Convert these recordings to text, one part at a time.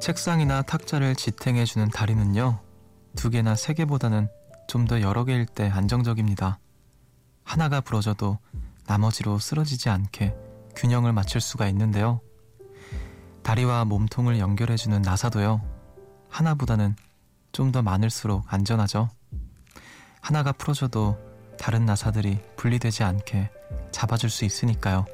책상이나 탁자를 지탱해주는 다리는요, 두 개나 세 개보다는 좀 더 여러 개일 때 안정적입니다. 하나가 부러져도 나머지로 쓰러지지 않게 균형을 맞출 수가 있는데요. 다리와 몸통을 연결해주는 나사도요, 하나보다는 좀 더 많을수록 안전하죠. 하나가 풀어져도 다른 나사들이 분리되지 않게 잡아줄 수 있으니까요.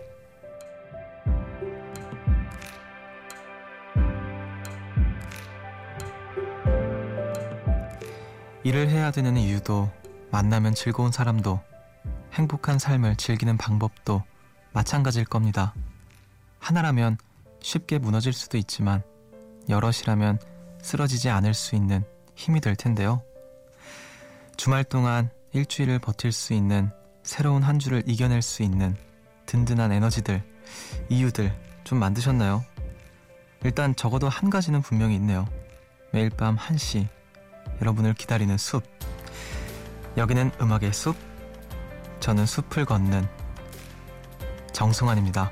일을 해야 되는 이유도 만나면 즐거운 사람도 행복한 삶을 즐기는 방법도 마찬가지일 겁니다. 하나라면 쉽게 무너질 수도 있지만 여럿이라면 쓰러지지 않을 수 있는 힘이 될 텐데요. 주말 동안 일주일을 버틸 수 있는 새로운 한 주를 이겨낼 수 있는 든든한 에너지들, 이유들 좀 만드셨나요? 일단 적어도 한 가지는 분명히 있네요. 매일 밤 1시 여러분을 기다리는 숲. 여기는 음악의 숲. 저는 숲을 걷는 정승환입니다.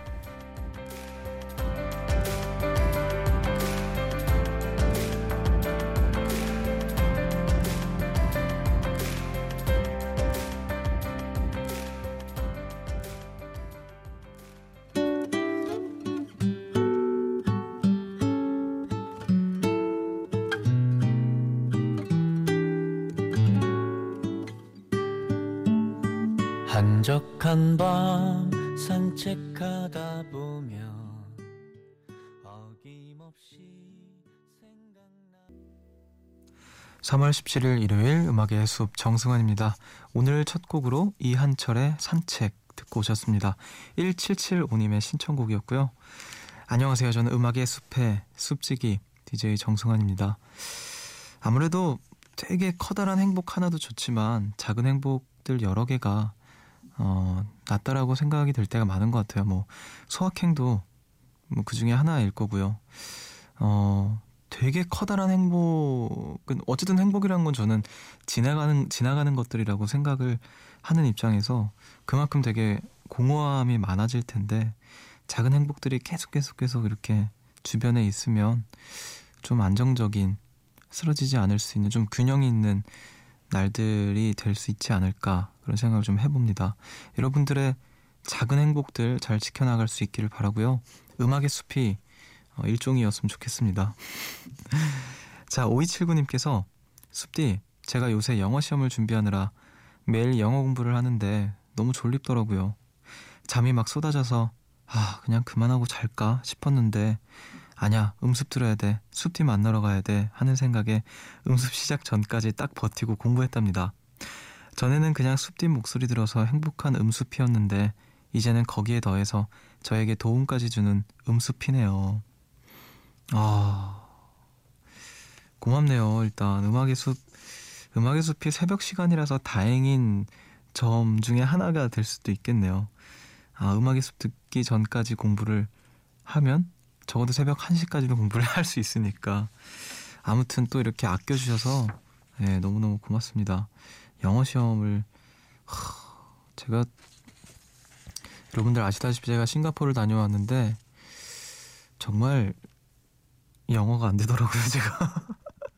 3월 17일 일요일 음악의 숲 정승환입니다. 오늘 첫 곡으로 이한철의 산책 듣고 오셨습니다. 1775님의 신청곡이었고요. 안녕하세요. 저는 음악의 숲의 숲지기 DJ 정승환입니다. 아무래도 되게 커다란 행복 하나도 좋지만 작은 행복들 여러 개가 어, 낫다라고 생각이 들 때가 많은 것 같아요. 뭐 소확행도 뭐 그 중에 하나일 거고요. 어, 되게 커다란 행복은 어쨌든 행복이라는 건 저는 지나가는 지나가는 것들이라고 생각을 하는 입장에서 그만큼 되게 공허함이 많아질 텐데 작은 행복들이 계속 계속 계속 이렇게 주변에 있으면 좀 안정적인 쓰러지지 않을 수 있는 좀 균형 있는 날들이 될 수 있지 않을까 그런 생각을 좀 해봅니다. 여러분들의 작은 행복들 잘 지켜나갈 수 있기를 바라고요. 음악의 숲이 어, 일종이었으면 좋겠습니다. 자, 5279님께서 숲디, 제가 요새 영어 시험을 준비하느라 매일 영어 공부를 하는데 너무 졸립더라고요. 잠이 막 쏟아져서 아, 그냥 그만하고 잘까 싶었는데 아냐, 음습 들어야 돼. 숲디 만나러 가야 돼. 하는 생각에 음습 시작 전까지 딱 버티고 공부했답니다. 전에는 그냥 숲디 목소리 들어서 행복한 음습이었는데 이제는 거기에 더해서 저에게 도움까지 주는 음습이네요. 아 고맙네요. 일단 음악의 숲 음악의 숲이 새벽 시간이라서 다행인 점 중에 하나가 될 수도 있겠네요. 아 음악의 숲 듣기 전까지 공부를 하면 적어도 새벽 1시까지는 공부를 할 수 있으니까 아무튼 또 이렇게 아껴주셔서 네, 너무너무 고맙습니다. 영어 시험을 하, 제가 여러분들 아시다시피 제가 싱가포르를 다녀왔는데 정말 영어가 안 되더라고요, 제가.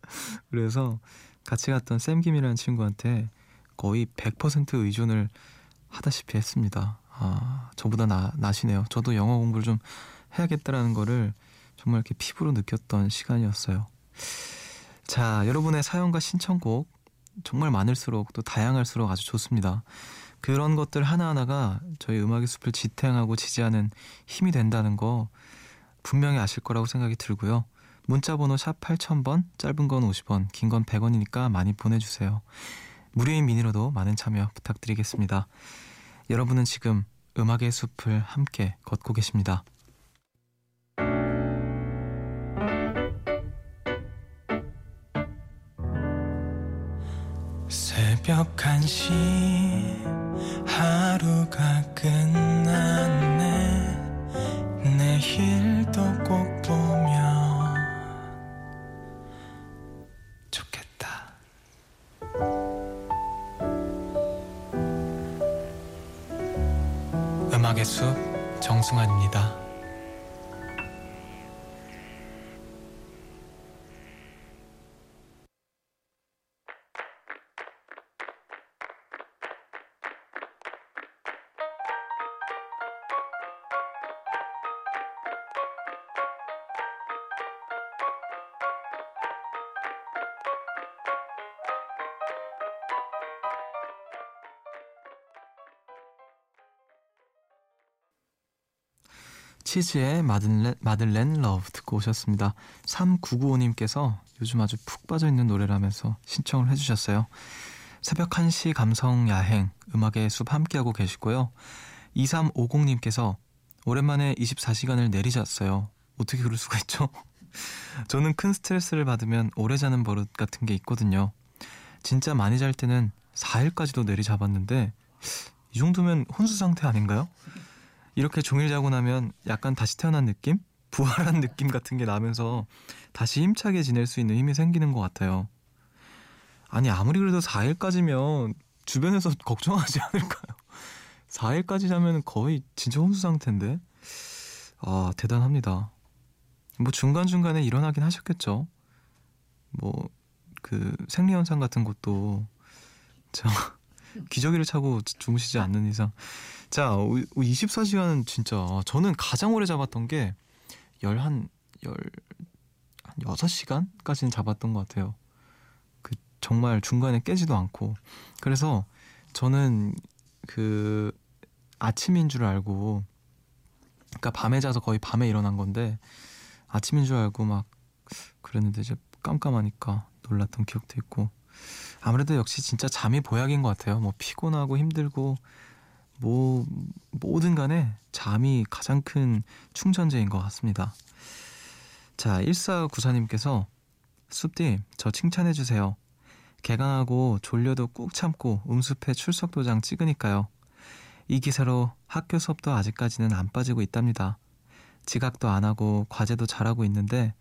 그래서 같이 갔던 샘김이라는 친구한테 거의 100% 의존을 하다시피 했습니다. 아, 저보다 나, 나시네요. 저도 영어 공부를 좀 해야겠다라는 거를 정말 이렇게 피부로 느꼈던 시간이었어요. 자, 여러분의 사연과 신청곡 정말 많을수록 또 다양할수록 아주 좋습니다. 그런 것들 하나하나가 저희 음악의 숲을 지탱하고 지지하는 힘이 된다는 거 분명히 아실 거라고 생각이 들고요. 문자번호 샵 8000번, 짧은 건 50원, 긴 건 100원이니까 많이 보내주세요. 무료인 미니로도 많은 참여 부탁드리겠습니다. 여러분은 지금 음악의 숲을 함께 걷고 계십니다. 새벽 1시 하루가 끝났 음악의 숲 정승환입니다. 치즈의 Madeleine, Madeleine Love 듣고 오셨습니다. 3995님께서 요즘 아주 푹 빠져있는 노래라면서 신청을 해주셨어요. 새벽 1시 감성 야행, 음악의 숲 함께하고 계시고요. 2350님께서 오랜만에 24시간을 내리 잤어요. 어떻게 그럴 수가 있죠? 저는 큰 스트레스를 받으면 오래 자는 버릇 같은 게 있거든요. 진짜 많이 잘 때는 4일까지도 내리 자봤는데 이 정도면 혼수 상태 아닌가요? 이렇게 종일 자고 나면 약간 다시 태어난 느낌? 부활한 느낌 같은 게 나면서 다시 힘차게 지낼 수 있는 힘이 생기는 것 같아요. 아니, 아무리 그래도 4일까지면 주변에서 걱정하지 않을까요? 4일까지 자면 거의 진짜 혼수 상태인데? 아, 대단합니다. 뭐 중간중간에 일어나긴 하셨겠죠. 뭐, 그 생리현상 같은 것도 저 기저귀를 차고 주무시지 않는 이상 자, 24시간은 진짜 저는 가장 오래 잡았던 게 열한 열 한 6시간까지는 잡았던 것 같아요. 그 정말 중간에 깨지도 않고. 그래서 저는 그 아침인 줄 알고 그러니까 밤에 자서 거의 밤에 일어난 건데 아침인 줄 알고 막 그랬는데 이제 깜깜하니까 놀랐던 기억도 있고 아무래도 역시 진짜 잠이 보약인 것 같아요. 뭐 피곤하고 힘들고 뭐 뭐든 간에 잠이 가장 큰 충전재인 것 같습니다. 자, 1494님께서 숲디 저 칭찬해 주세요. 개강하고 졸려도 꾹 참고 음습해 출석 도장 찍으니까요. 이 기사로 학교 수업도 아직까지는 안 빠지고 있답니다. 지각도 안 하고 과제도 잘하고 있는데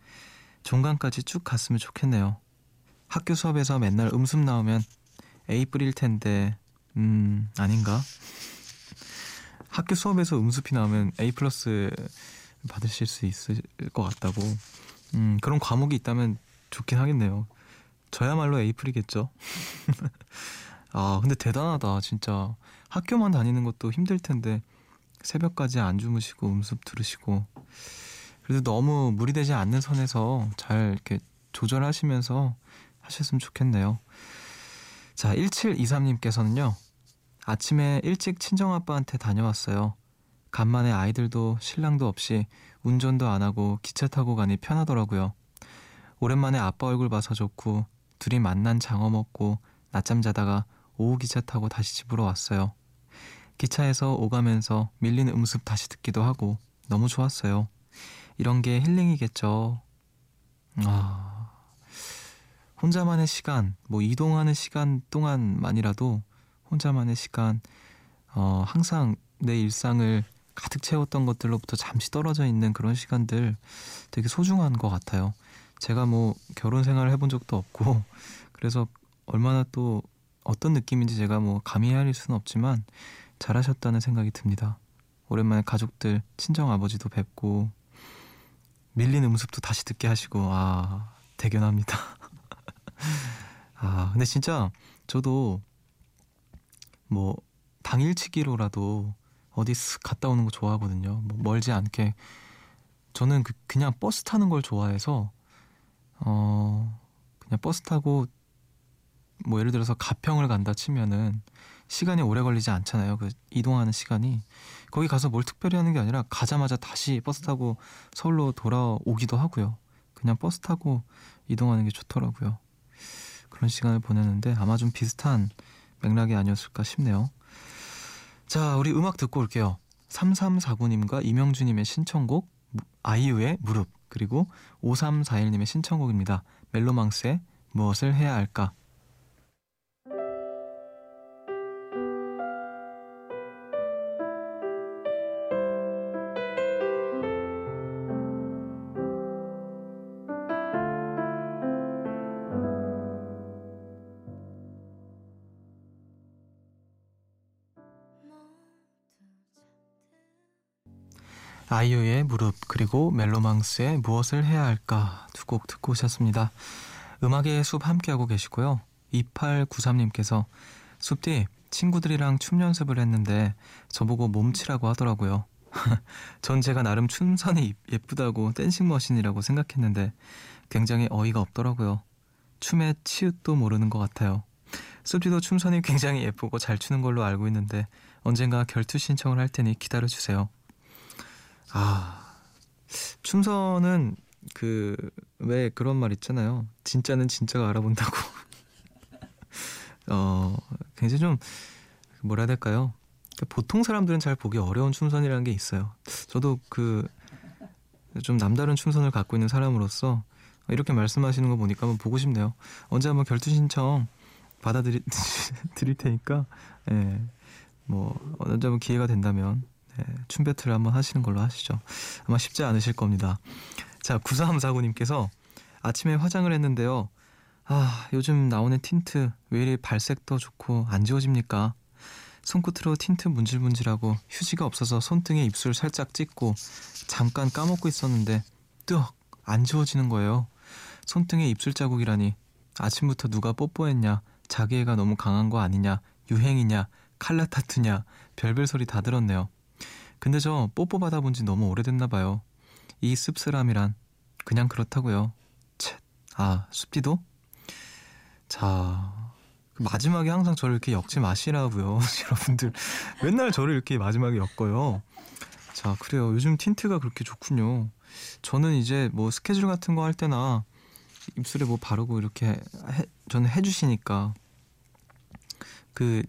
종강까지 쭉 갔으면 좋겠네요. 학교 수업에서 맨날 음습 나오면 뿌릴 텐데 음 아닌가? 학교 수업에서 음수피 나오면 A 플러스 받으실 수 있을 것 같다고. 음, 그런 과목이 있다면 좋긴 하겠네요. 저야말로 에이플이겠죠. 아, 근데 대단하다. 진짜 학교만 다니는 것도 힘들 텐데 새벽까지 안 주무시고 음습 들으시고 그래도 너무 무리되지 않는 선에서 잘 이렇게 조절하시면서 하셨으면 좋겠네요. 자, 1723님께서는요. 아침에 일찍 친정아빠한테 다녀왔어요. 간만에 아이들도 신랑도 없이 운전도 안 하고 기차 타고 가니 편하더라고요. 오랜만에 아빠 얼굴 봐서 좋고 둘이 만난 장어 먹고 낮잠 자다가 오후 기차 타고 다시 집으로 왔어요. 기차에서 오가면서 밀린 음습 다시 듣기도 하고 너무 좋았어요. 이런 게 힐링이겠죠. 아, 혼자만의 시간, 뭐 이동하는 시간 동안만이라도 혼자만의 시간, 어, 항상 내 일상을 가득 채웠던 것들로부터 잠시 떨어져 있는 그런 시간들 되게 소중한 것 같아요. 제가 뭐 결혼 생활을 해본 적도 없고, 그래서 얼마나 또 어떤 느낌인지 제가 뭐 감히 헤아릴 수는 없지만 잘하셨다는 생각이 듭니다. 오랜만에 가족들, 친정 아버지도 뵙고, 밀린 음습도 다시 듣게 하시고, 아, 대견합니다. 아, 근데 진짜 저도 뭐 당일치기로라도 어디 쓱 갔다 오는 거 좋아하거든요. 뭐 멀지 않게 저는 그 그냥 버스 타는 걸 좋아해서 어 그냥 버스 타고 뭐 예를 들어서 가평을 간다 치면은 시간이 오래 걸리지 않잖아요. 그 이동하는 시간이 거기 가서 뭘 특별히 하는 게 아니라 가자마자 다시 버스 타고 서울로 돌아오기도 하고요. 그냥 버스 타고 이동하는 게 좋더라고요. 그런 시간을 보내는데 아마 좀 비슷한 맥락이 아니었을까 싶네요. 자, 우리 음악 듣고 올게요. 3349님과 이명주님의 신청곡 아이유의 무릎 그리고 5341님의 신청곡입니다. 멜로망스의 무엇을 해야 할까 아이유의 무릎 그리고 멜로망스의 무엇을 해야 할까 두 곡 듣고 오셨습니다. 음악의 숲 함께하고 계시고요. 2893님께서 숲뒤 친구들이랑 춤 연습을 했는데 저보고 몸치라고 하더라고요. 전 제가 나름 춤선이 예쁘다고 댄싱 머신이라고 생각했는데 굉장히 어이가 없더라고요. 춤의 치읓도 모르는 것 같아요. 숲디도 춤선이 굉장히 예쁘고 잘 추는 걸로 알고 있는데 언젠가 결투 신청을 할 테니 기다려 주세요. 아, 춤선은 그 왜 그런 말 있잖아요. 진짜는 진짜가 알아본다고. 어 굉장히 좀 뭐라 해야 될까요? 그러니까 보통 사람들은 잘 보기 어려운 춤선이라는 게 있어요. 저도 그 좀 남다른 춤선을 갖고 있는 사람으로서 이렇게 말씀하시는 거 보니까 한번 보고 싶네요. 언제 한번 결투 신청 받아드릴 드릴 테니까 예. 뭐 언제 한번 기회가 된다면 예, 춤 배틀 한번 하시는 걸로 하시죠. 아마 쉽지 않으실 겁니다. 자, 9349님께서 아침에 화장을 했는데요. 아, 요즘 나오는 틴트 왜 이리 발색도 좋고 안 지워집니까? 손끝으로 틴트 문질문질하고 휴지가 없어서 손등에 입술 살짝 찍고 잠깐 까먹고 있었는데 뚝! 안 지워지는 거예요. 손등에 입술 자국이라니 아침부터 누가 뽀뽀했냐 자기애가 너무 강한 거 아니냐 유행이냐 칼라 타투냐 별별 소리 다 들었네요. 근데 저 뽀뽀 받아본 지 너무 오래됐나 봐요. 이 씁쓸함이란 그냥 그렇다고요. 쳇. 아, 숲디도? 자, 그 마지막에 항상 저를 이렇게 엮지 마시라고요. 여러분들 맨날 저를 이렇게 마지막에 엮어요. 자, 그래요. 요즘 틴트가 그렇게 좋군요. 저는 이제 뭐 스케줄 같은 거 할 때나 입술에 뭐 바르고 이렇게 해, 저는 해주시니까 그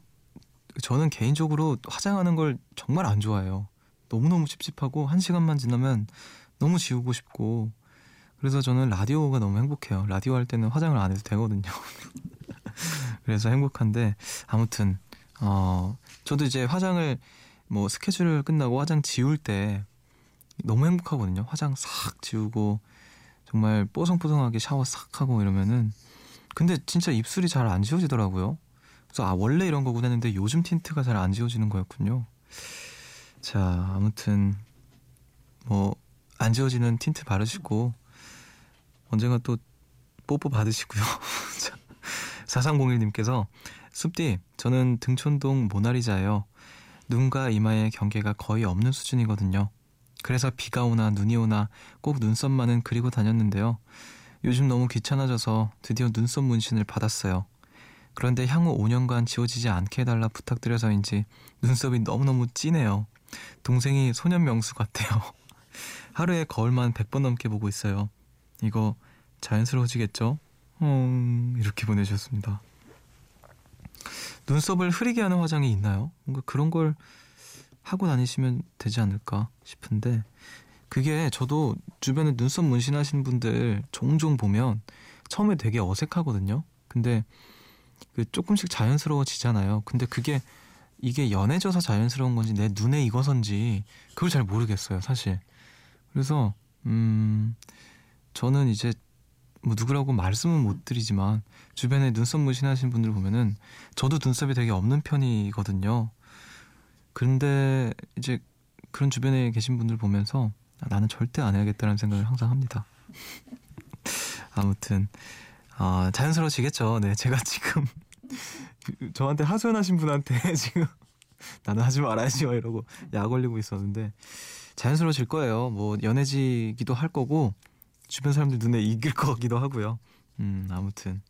저는 개인적으로 화장하는 걸 정말 안 좋아해요. 너무너무 찝찝하고 한 시간만 지나면 너무 지우고 싶고 그래서 저는 라디오가 너무 행복해요. 라디오 할 때는 화장을 안 해도 되거든요. 그래서 행복한데 아무튼 어 저도 이제 화장을 뭐 스케줄 끝나고 화장 지울 때 너무 행복하거든요. 화장 싹 지우고 정말 뽀송뽀송하게 샤워 싹 하고 이러면은 근데 진짜 입술이 잘 안 지워지더라고요. 그래서 아 원래 이런 거구나 했는데 요즘 틴트가 잘 안 지워지는 거였군요. 자 아무튼 뭐 안 지워지는 틴트 바르시고 언젠가 또 뽀뽀 받으시고요. 4301님께서 숲디 저는 등촌동 모나리자예요. 눈과 이마의 경계가 거의 없는 수준이거든요. 그래서 비가 오나 눈이 오나 꼭 눈썹만은 그리고 다녔는데요. 요즘 너무 귀찮아져서 드디어 눈썹 문신을 받았어요. 그런데 향후 5년간 지워지지 않게 해달라 부탁드려서인지 눈썹이 너무너무 진해요. 동생이 소년 명수 같대요. 하루에 거울만 100번 넘게 보고 있어요. 이거 자연스러워지겠죠? 음, 이렇게 보내주셨습니다. 눈썹을 흐리게 하는 화장이 있나요? 뭔가 그런 걸 하고 다니시면 되지 않을까 싶은데 그게 저도 주변에 눈썹 문신하신 분들 종종 보면 처음에 되게 어색하거든요. 근데 그 조금씩 자연스러워지잖아요. 근데 그게 이게 연해져서 자연스러운 건지 내 눈에 익어서인지 그걸 잘 모르겠어요, 사실. 그래서 음 저는 이제 뭐 누구라고 말씀은 못 드리지만 주변에 눈썹 문신하신 분들 보면은 저도 눈썹이 되게 없는 편이거든요. 그런데 이제 그런 주변에 계신 분들 보면서 아, 나는 절대 안 해야겠다는 생각을 항상 합니다. 아무튼 아, 자연스러워지겠죠. 네, 제가 지금 저한테 하소연하신 분한테 지금 나는 하지 말아야지 이러고 약 올리고 있었는데 자연스러워질 거예요. 뭐 연해지기도 할 거고 주변 사람들 눈에 익을 거기도 하고요. 음, 아무튼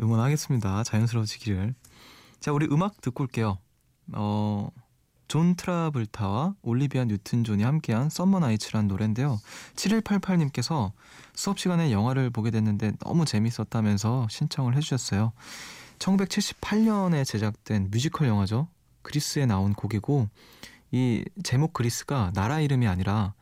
응원하겠습니다. 자연스러워지기를. 자, 우리 음악 듣고 올게요. 어, 존 트라볼타와 올리비아 뉴튼 존이 함께한 Summer Nights란 노래인데요. 7188님께서 수업 시간에 영화를 보게 됐는데 너무 재밌었다면서 신청을 해주셨어요. 1978년에 제작된 뮤지컬 영화죠. Grease에 나온 곡이고 이 제목 Grease가 나라 이름이 아니라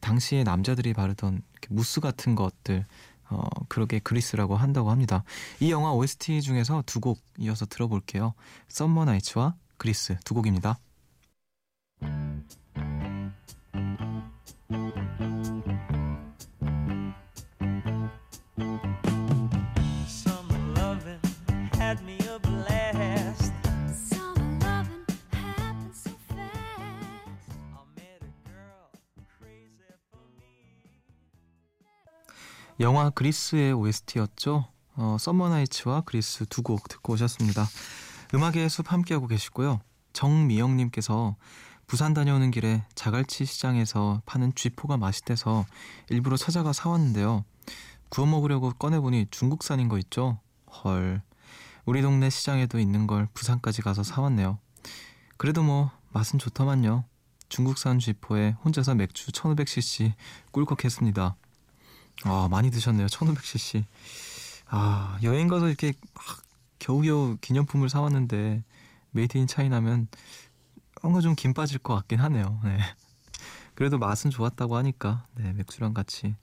당시에 남자들이 바르던 무스 같은 것들 어, 그런 걸 grease라고 한다고 합니다. 이 영화 OST 중에서 두 곡 이어서 들어볼게요. Summer Nights와 Grease 두 곡입니다. 영화 그리스의 OST였죠. 어, 썸머 나이츠와 그리스 두 곡 듣고 오셨습니다. 음악의 숲 함께하고 계시고요. 정미영님께서 부산 다녀오는 길에 자갈치 시장에서 파는 쥐포가 맛있대서 일부러 찾아가 사왔는데요. 구워 먹으려고 꺼내보니 중국산인 거 있죠? 헐. 우리 동네 시장에도 있는 걸 부산까지 가서 사왔네요. 그래도 뭐 맛은 좋더만요. 중국산 쥐포에 혼자서 맥주 1500cc 꿀꺽했습니다. 아, 많이 드셨네요. 1500cc. 아, 여행 가서 이렇게 막 겨우겨우 기념품을 사왔는데 made in China면 뭔가 좀 김 빠질 것 같긴 하네요. 네. 그래도 맛은 좋았다고 하니까 네, 맥주랑 같이.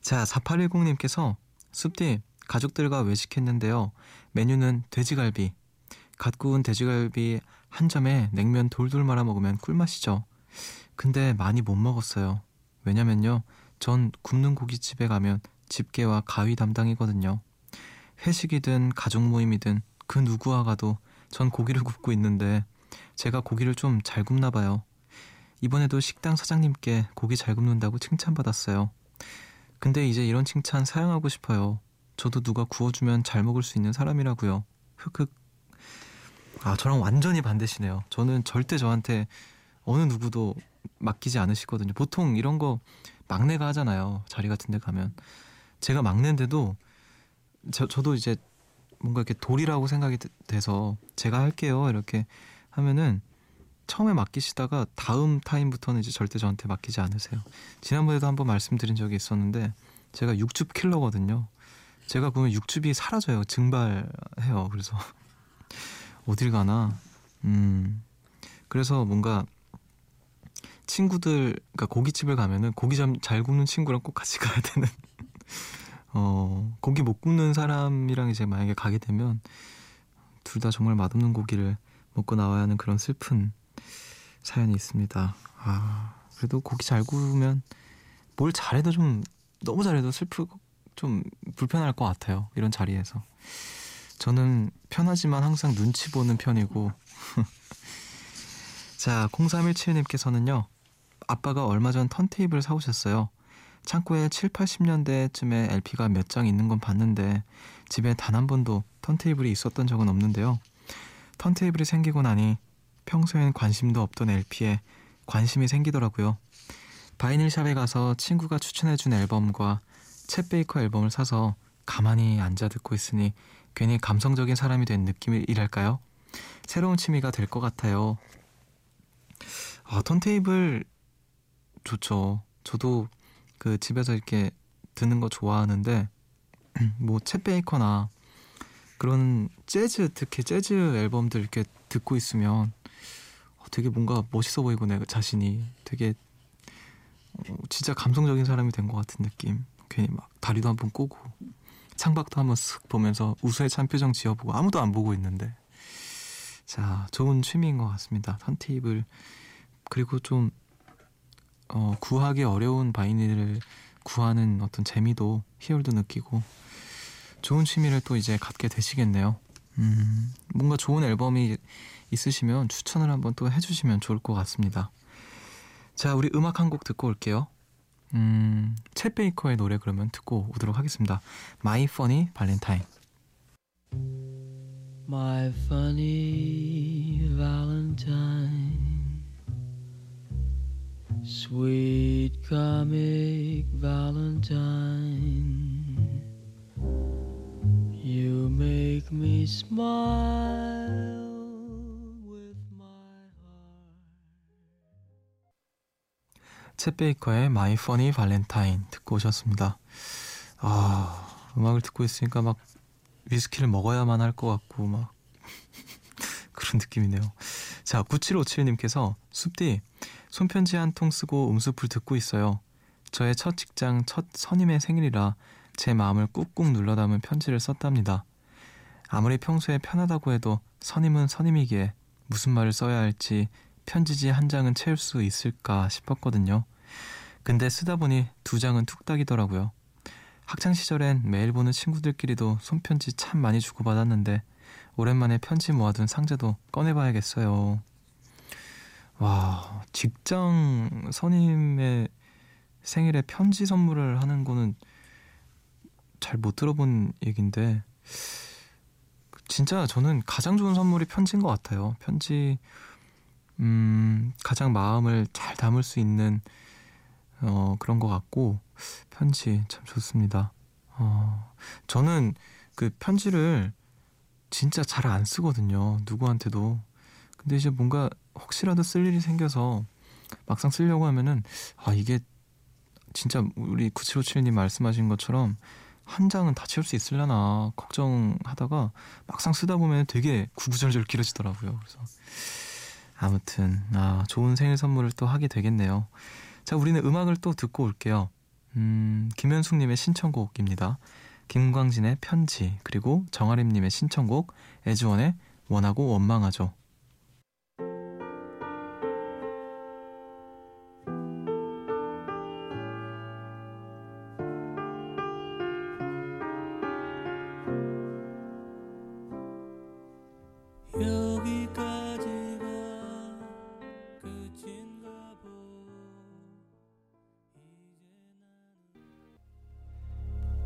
자, 4810님께서 숲디 가족들과 외식했는데요. 메뉴는 돼지갈비. 갓 구운 돼지갈비 한 점에 냉면 돌돌 말아 먹으면 꿀맛이죠. 근데 많이 못 먹었어요. 왜냐면요. 전 굽는 고깃집에 가면 집게와 가위 담당이거든요. 회식이든 가족 모임이든 그 누구와 가도 전 고기를 굽고 있는데 제가 고기를 좀 잘 굽나 봐요. 이번에도 식당 사장님께 고기 잘 굽는다고 칭찬받았어요. 근데 이제 이런 칭찬 사용하고 싶어요. 저도 누가 구워주면 잘 먹을 수 있는 사람이라고요. 흑흑. 아, 저랑 완전히 반대시네요. 저는 절대 저한테 어느 누구도 맡기지 않으시거든요. 보통 이런 거 막내가 하잖아요. 자리 같은 데 가면. 제가 막내인데도 저, 저도 이제 뭔가 이렇게 돌이라고 생각이 돼서 제가 할게요. 이렇게 하면은 처음에 맡기시다가 다음 타임부터는 이제 절대 저한테 맡기지 않으세요. 지난번에도 한번 말씀드린 적이 있었는데 제가 육즙 킬러거든요. 제가 보면 육즙이 사라져요. 증발해요. 그래서 어딜 가나 음 그래서 뭔가 친구들 그러니까 고깃집을 가면은 고기 좀잘 굽는 친구랑 꼭 같이 가야 되는 어 고기 못 굽는 사람이랑 이제 만약에 가게 되면 둘 다 정말 맛없는 고기를 먹고 나와야 하는 그런 슬픈 사연이 있습니다. 아 그래도 고기 잘 구우면 뭘 잘해도 좀 너무 잘해도 슬프고 좀 불편할 것 같아요. 이런 자리에서. 저는 편하지만 항상 눈치 보는 편이고. 자, 0317님께서는요. 아빠가 얼마 전 턴테이블 사오셨어요. 창고에 7, 80년대쯤에 LP가 몇 장 있는 건 봤는데 집에 단 한 번도 턴테이블이 있었던 적은 없는데요. 턴테이블이 생기고 나니 평소엔 관심도 없던 LP에 관심이 생기더라고요. 바이닐샵에 가서 친구가 추천해준 앨범과 챗 베이커 앨범을 사서 가만히 앉아 듣고 있으니 괜히 감성적인 사람이 된 느낌이랄까요? 새로운 취미가 될 것 같아요. 아, 턴테이블 좋죠. 저도 그 집에서 이렇게 듣는 거 좋아하는데 뭐챗 베이커나 그런 재즈 특히 재즈 앨범들 이렇게 듣고 있으면 어, 되게 뭔가 멋있어 보이고 내 자신이 되게 어, 진짜 감성적인 사람이 된 것 같은 느낌. 괜히 막 다리도 한번 꼬고 창밖도 한번 쓱 보면서 우수에 찬 표정 지어보고 아무도 안 보고 있는데 자 좋은 취미인 것 같습니다. 턴테이블 그리고 좀 어, 구하기 어려운 바이닐을 구하는 어떤 재미도 희열도 느끼고 좋은 취미를 또 이제 갖게 되시겠네요. 음, 뭔가 좋은 앨범이 있으시면 추천을 한번 또 해주시면 좋을 것 같습니다. 자, 우리 음악 한 곡 듣고 올게요. 음, 챗 베이커의 노래 그러면 듣고 오도록 하겠습니다. My Funny Valentine. My funny Valentine Sweet comic Valentine You make me smile 챗 베이커의 My Funny Valentine 듣고 오셨습니다. 아, 음악을 듣고 있으니까 막 위스키를 먹어야만 할 것 같고 막 그런 느낌이네요. 자, 9757님께서 숲디 손편지 한 통 쓰고 음수풀 듣고 있어요. 저의 첫 직장 첫 선임의 생일이라 제 마음을 꾹꾹 눌러 담은 편지를 썼답니다. 아무리 평소에 편하다고 해도 선임은 선임이기에 무슨 말을 써야 할지 편지지 한 장은 채울 수 있을까 싶었거든요. 근데 쓰다 보니 두 장은 툭딱이더라고요. 학창 시절엔 매일 보는 친구들끼리도 손편지 참 많이 주고받았는데 오랜만에 편지 모아둔 상자도 꺼내봐야겠어요. 와, 직장 선임의 생일에 편지 선물을 하는 거는 잘 못 들어본 얘기인데 진짜 저는 가장 좋은 선물이 편지인 것 같아요. 편지 음, 가장 마음을 잘 담을 수 있는 어, 그런 것 같고 편지 참 좋습니다. 어, 저는 그 편지를 진짜 잘 안 쓰거든요. 누구한테도. 근데 이제 뭔가 혹시라도 쓸 일이 생겨서 막상 쓰려고 하면은 아 이게 진짜 우리 9757님 말씀하신 것처럼 한 장은 다 채울 수 있을려나 걱정하다가 막상 쓰다 보면 되게 구구절절 길어지더라고요. 그래서 아무튼 아 좋은 생일 선물을 또 하게 되겠네요. 자 우리는 음악을 또 듣고 올게요. 음 김현숙님의 신청곡입니다. 김광진의 편지 그리고 정아림님의 신청곡 에즈원의 원하고 원망하죠.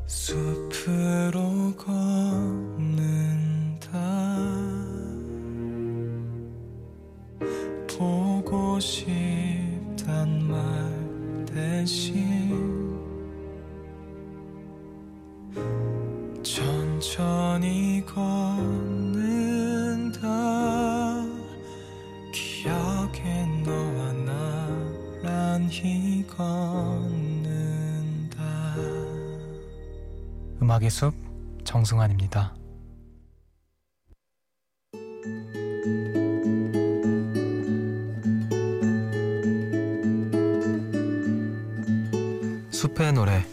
숲으로 걷 음악의 숲 정승환입니다. 숲의 노래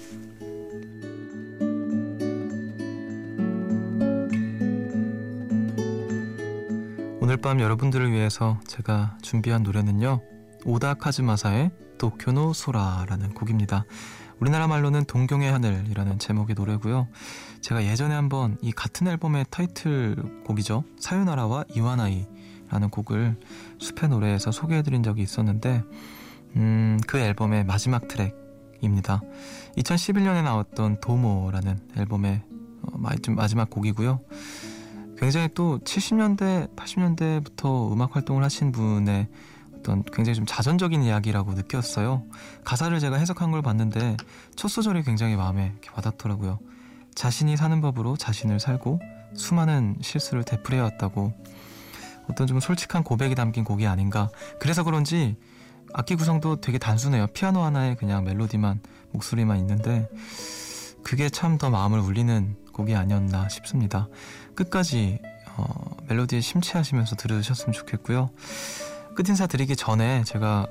오늘 밤 여러분들을 위해서 제가 준비한 노래는요 오다 카즈마사의 도쿄노 소라라는 곡입니다. 우리나라 말로는 동경의 하늘이라는 제목의 노래고요. 제가 예전에 한번 이 같은 앨범의 타이틀곡이죠. 사유나라와 이와나이라는 곡을 숲의 노래에서 소개해드린 적이 있었는데 음, 그 앨범의 마지막 트랙입니다. 2011년에 나왔던 도모라는 앨범의 어, 마지막 곡이고요. 굉장히 또 70년대, 80년대부터 음악 활동을 하신 분의 어떤 굉장히 좀 자전적인 이야기라고 느꼈어요. 가사를 제가 해석한 걸 봤는데 첫 소절이 굉장히 마음에 와닿더라고요. 자신이 사는 법으로 자신을 살고 수많은 실수를 되풀이해 왔다고 어떤 좀 솔직한 고백이 담긴 곡이 아닌가. 그래서 그런지 악기 구성도 되게 단순해요. 피아노 하나에 그냥 멜로디만 목소리만 있는데 그게 참 더 마음을 울리는 곡이 아니었나 싶습니다. 끝까지 어, 멜로디에 심취하시면서 들으셨으면 좋겠고요. 끝 인사 드리기 전에 제가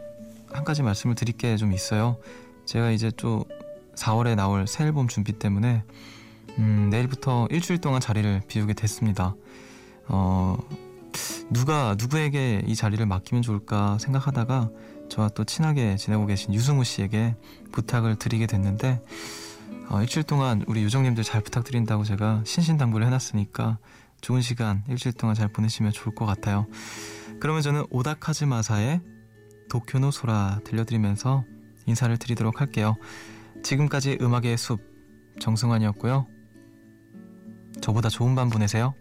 한 가지 말씀을 드릴 게 좀 있어요. 제가 이제 또 4월에 나올 새 앨범 준비 때문에 음, 내일부터 일주일 동안 자리를 비우게 됐습니다. 어, 누가 누구에게 이 자리를 맡기면 좋을까 생각하다가 저와 또 친하게 지내고 계신 유승우 씨에게 부탁을 드리게 됐는데 어, 일주일 동안 우리 요정님들 잘 부탁드린다고 제가 신신당부를 해놨으니까 좋은 시간 일주일 동안 잘 보내시면 좋을 것 같아요. 그러면 저는 오다카즈마사의 도쿄노 소라 들려드리면서 인사를 드리도록 할게요. 지금까지 음악의 숲 정승환이었고요. 저보다 좋은 밤 보내세요.